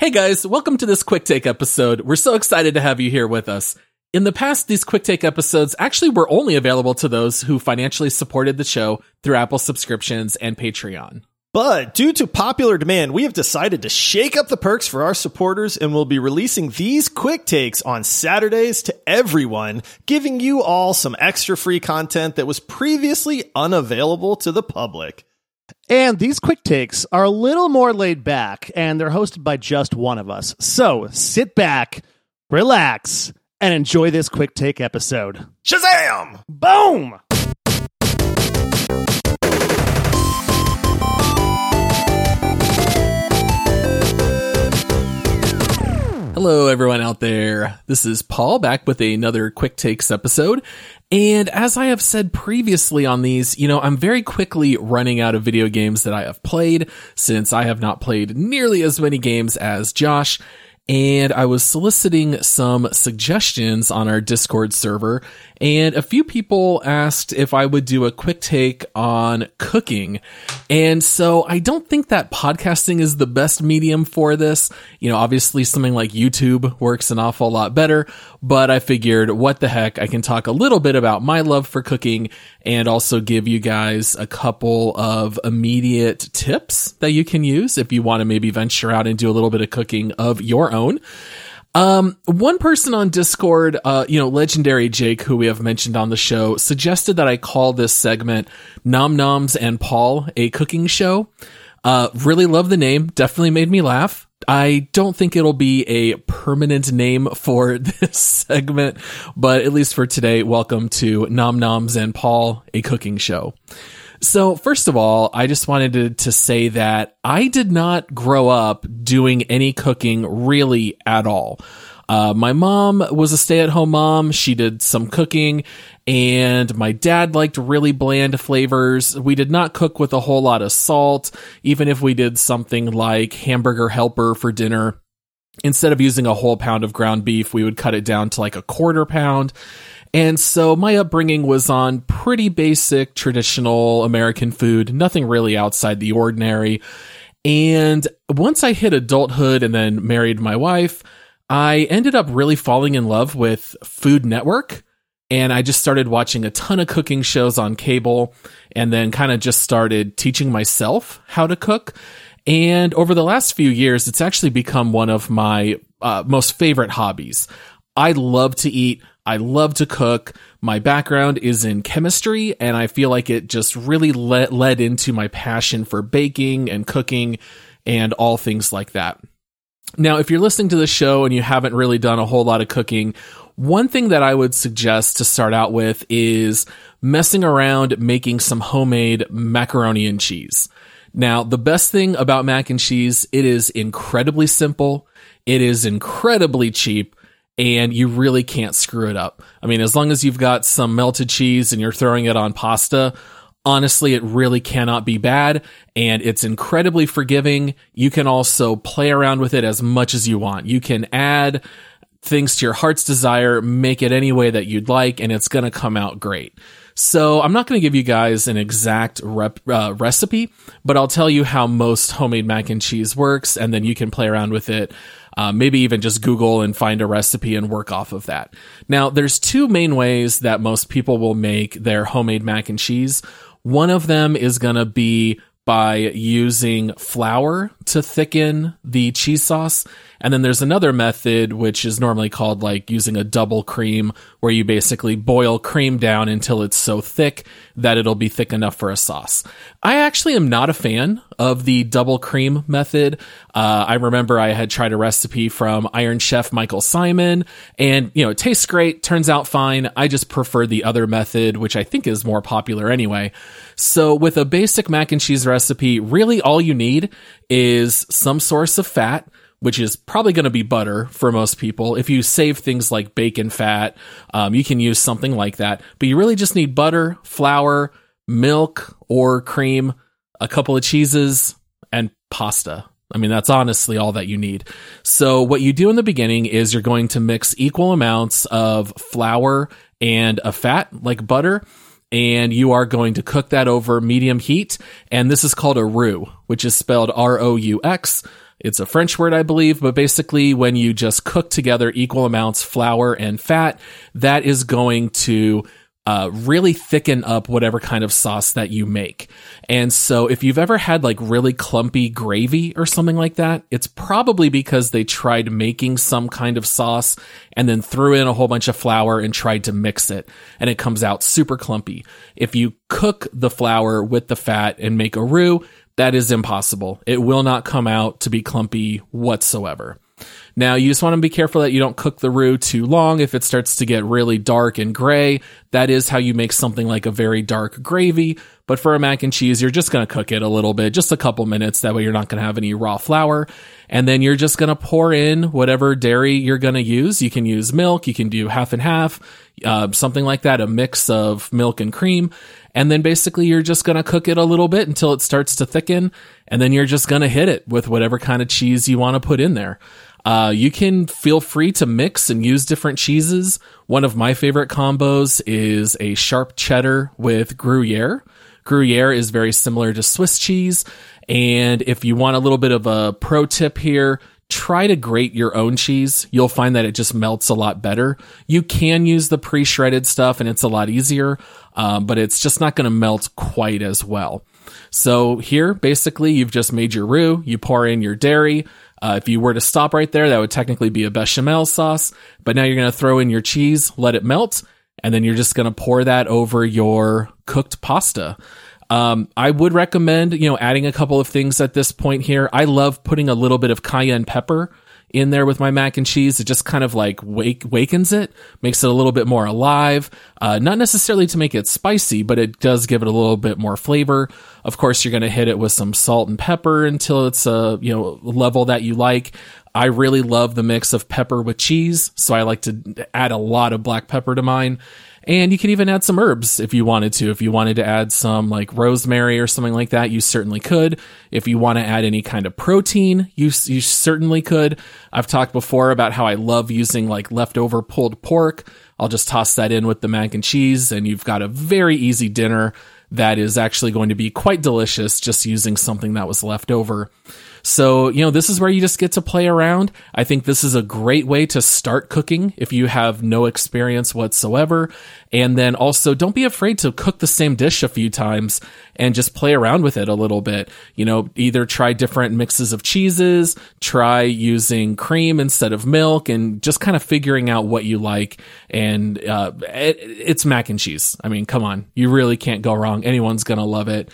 Hey guys, welcome to this quick take episode. We're so excited to have you here with us. In the past, these quick take episodes actually were only available to those who financially supported the show through Apple subscriptions and Patreon. But due to popular demand, we have decided to shake up the perks for our supporters and we'll be releasing these quick takes on Saturdays to everyone, giving you all some extra free content that was previously unavailable to the public. And these quick takes are a little more laid back, and they're hosted by just one of us. So sit back, relax, and enjoy this quick take episode. Shazam! Boom! Hello, everyone out there. This is Paul back with another Quick Takes episode. And as I have said previously on these, you know, I'm very quickly running out of video games that I have played since I have not played nearly as many games as Josh and I was soliciting some suggestions on our Discord server, and a few people asked if I would do a quick take on cooking. And so I don't think that podcasting is the best medium for this. You know, obviously something like YouTube works an awful lot better, but I figured what the heck, I can talk a little bit about my love for cooking and also give you guys a couple of immediate tips that you can use if you want to maybe venture out and do a little bit of cooking of your own. Um, one person on Discord, uh, you know, legendary Jake, who we have mentioned on the show, suggested that I call this segment Nom Noms and Paul, a cooking show. Uh, really love the name. Definitely made me laugh. I don't think it'll be a permanent name for this segment, but at least for today, welcome to Nom Noms and Paul, a cooking show. So, first of all, I just wanted to, to, say that I did not grow up doing any cooking really at all. Uh, my mom was a stay at home mom. She did some cooking and my dad liked really bland flavors. We did not cook with a whole lot of salt, even if we did something like hamburger helper for dinner. Instead of using a whole pound of ground beef, we would cut it down to like a quarter pound. And so my upbringing was on pretty basic traditional American food, nothing really outside the ordinary. And once I hit adulthood and then married my wife, I ended up really falling in love with Food Network. And I just started watching a ton of cooking shows on cable and then kind of just started teaching myself how to cook. And over the last few years, it's actually become one of my uh, most favorite hobbies. I love to eat. I love to cook. My background is in chemistry, and I feel like it just really led, led into my passion for baking and cooking and all things like that. Now, if you're listening to the show and you haven't really done a whole lot of cooking, one thing that I would suggest to start out with is messing around making some homemade macaroni and cheese. Now, the best thing about mac and cheese, it is incredibly simple. It is incredibly cheap and you really can't screw it up. I mean, as long as you've got some melted cheese and you're throwing it on pasta, honestly, it really cannot be bad and it's incredibly forgiving. You can also play around with it as much as you want. You can add things to your heart's desire, make it any way that you'd like, and it's going to come out great. So I'm not going to give you guys an exact rep, uh, recipe, but I'll tell you how most homemade mac and cheese works, and then you can play around with it. Uh, maybe even just Google and find a recipe and work off of that. Now, there's two main ways that most people will make their homemade mac and cheese. One of them is going to be by using flour to thicken the cheese sauce. And then there's another method, which is normally called like using a double cream, where you basically boil cream down until it's so thick that it'll be thick enough for a sauce. I actually am not a fan of the double cream method. Uh, I remember I had tried a recipe from Iron Chef Michael Symon, and you know, it tastes great, turns out fine. I just prefer the other method, which I think is more popular anyway. So with a basic mac and cheese recipe, really all you need is some source of fat, which is probably going to be butter for most people. If you save things like bacon fat, um, you can use something like that. But you really just need butter, flour, milk or cream, a couple of cheeses, and pasta. I mean, that's honestly all that you need. So what you do in the beginning is you're going to mix equal amounts of flour and a fat like butter and you are going to cook that over medium heat. And this is called a roux, which is spelled R O U X. It's a French word, I believe, but basically when you just cook together equal amounts flour and fat, that is going to uh, really thicken up whatever kind of sauce that you make. And so if you've ever had like really clumpy gravy or something like that, it's probably because they tried making some kind of sauce and then threw in a whole bunch of flour and tried to mix it and it comes out super clumpy. If you cook the flour with the fat and make a roux, that is impossible. It will not come out to be clumpy whatsoever. Now, you just want to be careful that you don't cook the roux too long. If it starts to get really dark and gray, that is how you make something like a very dark gravy. But for a mac and cheese, you're just going to cook it a little bit, just a couple minutes. That way you're not going to have any raw flour. And then you're just going to pour in whatever dairy you're going to use. You can use milk. You can do half and half, uh, something like that, a mix of milk and cream. And then basically you're just going to cook it a little bit until it starts to thicken. And then you're just going to hit it with whatever kind of cheese you want to put in there. Uh, you can feel free to mix and use different cheeses. One of my favorite combos is a sharp cheddar with Gruyere. Gruyere is very similar to Swiss cheese. And if you want a little bit of a pro tip here, try to grate your own cheese. You'll find that it just melts a lot better. You can use the pre shredded stuff and it's a lot easier, um, but it's just not going to melt quite as well. So here, basically, you've just made your roux. You pour in your dairy. Uh, if you were to stop right there, that would technically be a bechamel sauce. But now you're going to throw in your cheese, let it melt, and then you're just going to pour that over your cooked pasta. Um, I would recommend, you know, adding a couple of things at this point here. I love putting a little bit of cayenne pepper in there with my mac and cheese. It just kind of like wake, wakens it, makes it a little bit more alive. Uh, not necessarily to make it spicy, but it does give it a little bit more flavor. Of course, you're going to hit it with some salt and pepper until it's a, you know, level that you like. I really love the mix of pepper with cheese, so I like to add a lot of black pepper to mine. And you can even add some herbs if you wanted to. If you wanted to add some like rosemary or something like that, you certainly could. If you want to add any kind of protein, you, you certainly could. I've talked before about how I love using like leftover pulled pork. I'll just toss that in with the mac and cheese and you've got a very easy dinner that is actually going to be quite delicious just using something that was left over. So, you know, this is where you just get to play around. I think this is a great way to start cooking if you have no experience whatsoever. And then also don't be afraid to cook the same dish a few times and just play around with it a little bit. You know, either try different mixes of cheeses, try using cream instead of milk and just kind of figuring out what you like. And, uh, it, it's mac and cheese. I mean, come on. You really can't go wrong. Anyone's going to love it.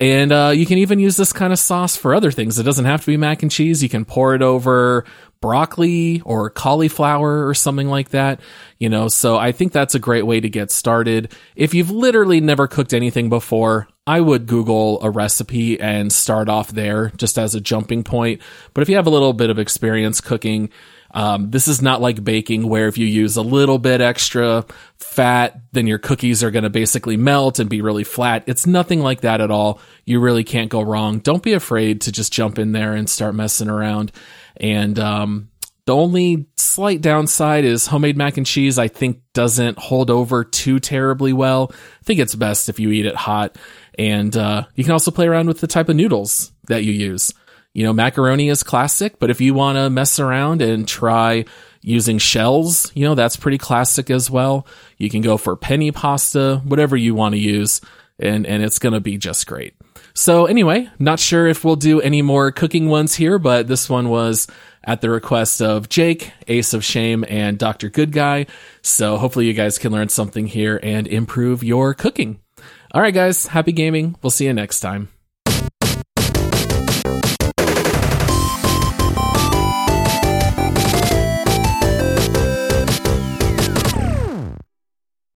And uh, you can even use this kind of sauce for other things. It doesn't have to be mac and cheese. You can pour it over broccoli or cauliflower or something like that. You know, so I think that's a great way to get started. If you've literally never cooked anything before, I would Google a recipe and start off there just as a jumping point. But if you have a little bit of experience cooking, um, this is not like baking where if you use a little bit extra fat, then your cookies are going to basically melt and be really flat. It's nothing like that at all. You really can't go wrong. Don't be afraid to just jump in there and start messing around. And, um, the only slight downside is homemade mac and cheese, I think, doesn't hold over too terribly well. I think it's best if you eat it hot. And uh, you can also play around with the type of noodles that you use. You know, macaroni is classic, but if you want to mess around and try using shells, you know, that's pretty classic as well. You can go for penne pasta, whatever you want to use, and, and it's going to be just great. So anyway, not sure if we'll do any more cooking ones here, but this one was at the request of Jake, Ace of Shame, and Dr. Good Guy. So hopefully you guys can learn something here and improve your cooking. All right, guys, happy gaming. We'll see you next time.